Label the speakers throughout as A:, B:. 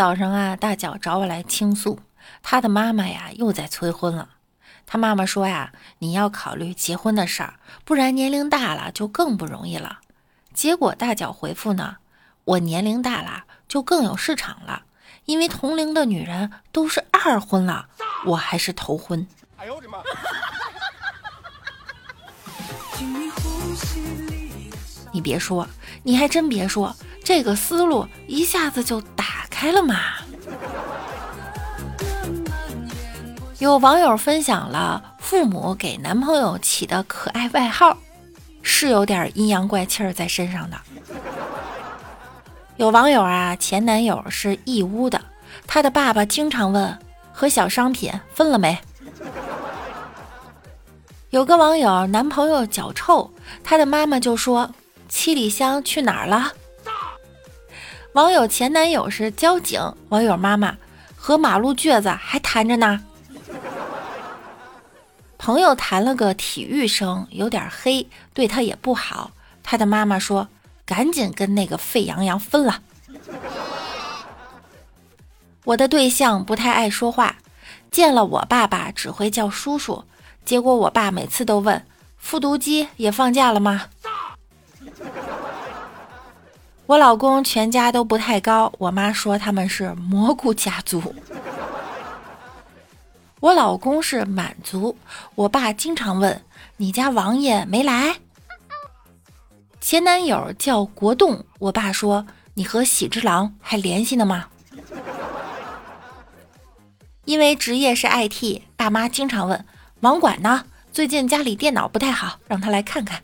A: 早上啊，大脚找我来倾诉，他的妈妈呀又在催婚了。他妈妈说呀，你要考虑结婚的事儿，不然年龄大了就更不容易了。结果大脚回复呢，我年龄大了就更有市场了，因为同龄的女人都是二婚了，我还是头婚。哎呦我的妈！你别说，你还真别说，这个思路一下子就打开了嘛。有网友分享了父母给男朋友起的可爱外号，是有点阴阳怪气儿在身上的。有网友啊，前男友是义乌的，他的爸爸经常问和小商品分了没。有个网友男朋友脚臭，他的妈妈就说。七里香去哪儿了？网友前男友是交警，网友妈妈和马路倔子还谈着呢。朋友谈了个体育生，有点黑，对他也不好。他的妈妈说：“赶紧跟那个沸羊羊分了。”我的对象不太爱说话，见了我爸爸只会叫叔叔，结果我爸每次都问：“复读机也放假了吗？”我老公全家都不太高，我妈说他们是蘑菇家族。我老公是满族，我爸经常问：“你家王爷没来？”前男友叫国栋，我爸说：“你和喜之郎还联系呢吗？”因为职业是 IT，爸妈经常问：“网管呢？最近家里电脑不太好，让他来看看。”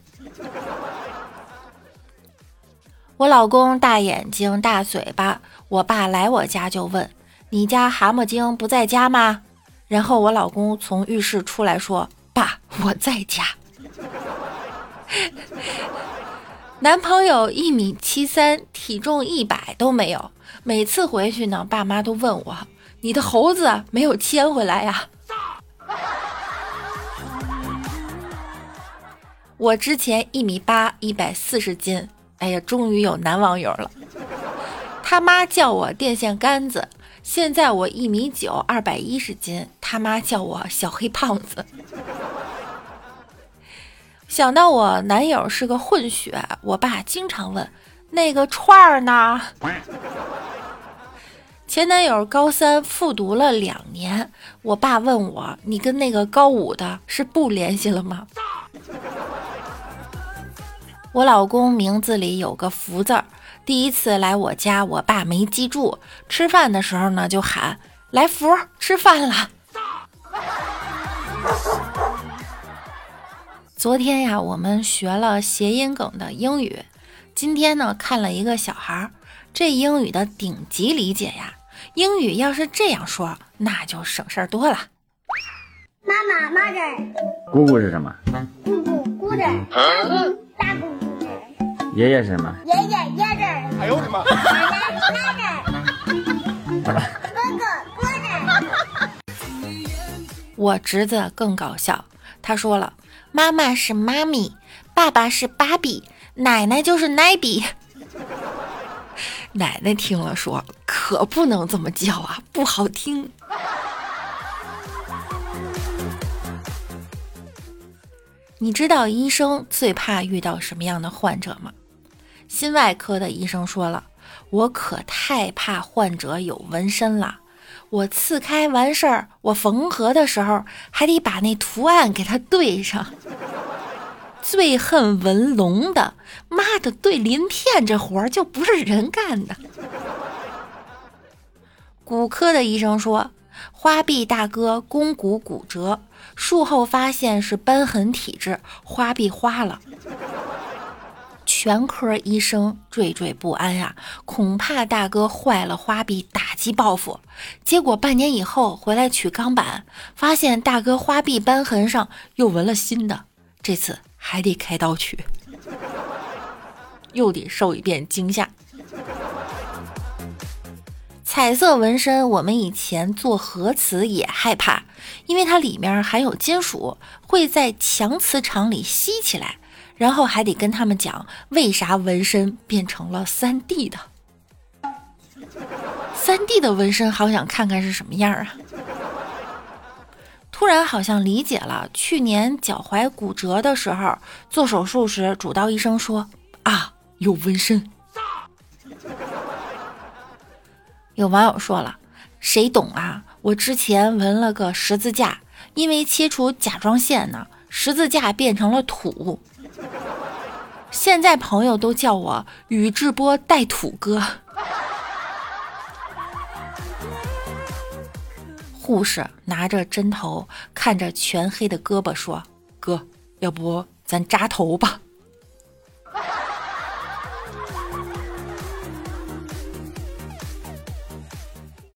A: 我老公大眼睛大嘴巴，我爸来我家就问：“你家蛤蟆精不在家吗？”然后我老公从浴室出来说：“爸，我在家。”男朋友一米七三，体重一百都没有。每次回去呢，爸妈都问我：“你的猴子没有牵回来呀？”我之前一米八，一百四十斤。哎呀，终于有男网友了。他妈叫我电线杆子，现在我一米九，二百一十斤，他妈叫我小黑胖子。想到我男友是个混血，我爸经常问那个串儿呢。前男友高三复读了两年，我爸问我，你跟那个高五的是不联系了吗？我老公名字里有个福字儿，第一次来我家，我爸没记住，吃饭的时候呢就喊来福吃饭了。昨天呀，我们学了谐音梗的英语，今天呢看了一个小孩儿，这英语的顶级理解呀，英语要是这样说，那就省事儿多了。
B: 妈妈，mother。
C: 姑姑是什么？
B: 姑姑，姑子。大姑姑。
C: 爷爷是什么？
B: 爷爷爷子。哎呦我的妈！奶奶奶子。哥哥哥子。
A: 我侄子更搞笑，他说了：“妈妈是妈咪，爸爸是芭比，奶奶就是奶比。”奶奶听了说：“可不能这么叫啊，不好听。”你知道医生最怕遇到什么样的患者吗？心外科的医生说了，我可太怕患者有纹身了。我刺开完事儿，我缝合的时候还得把那图案给它对上。最恨纹龙的，妈的，对鳞片这活儿就不是人干的。骨科的医生说，花臂大哥肱骨骨折，术后发现是瘢痕体质，花臂花了。全科医生惴惴不安呀，恐怕大哥坏了花臂，打击报复。结果半年以后回来取钢板，发现大哥花臂瘢痕上又纹了新的，这次还得开刀取，又得受一遍惊吓。彩色纹身，我们以前做核磁也害怕，因为它里面含有金属，会在强磁场里吸起来。然后还得跟他们讲为啥纹身变成了三 D 的。三 D 的纹身，好想看看是什么样啊！突然好像理解了，去年脚踝骨折的时候做手术时，主刀医生说：“啊，有纹身。”有网友说了：“谁懂啊？我之前纹了个十字架，因为切除甲状腺呢，十字架变成了土。现在朋友都叫我宇智波带土哥。”护士拿着针头，看着全黑的胳膊说：“哥，要不咱扎头吧？”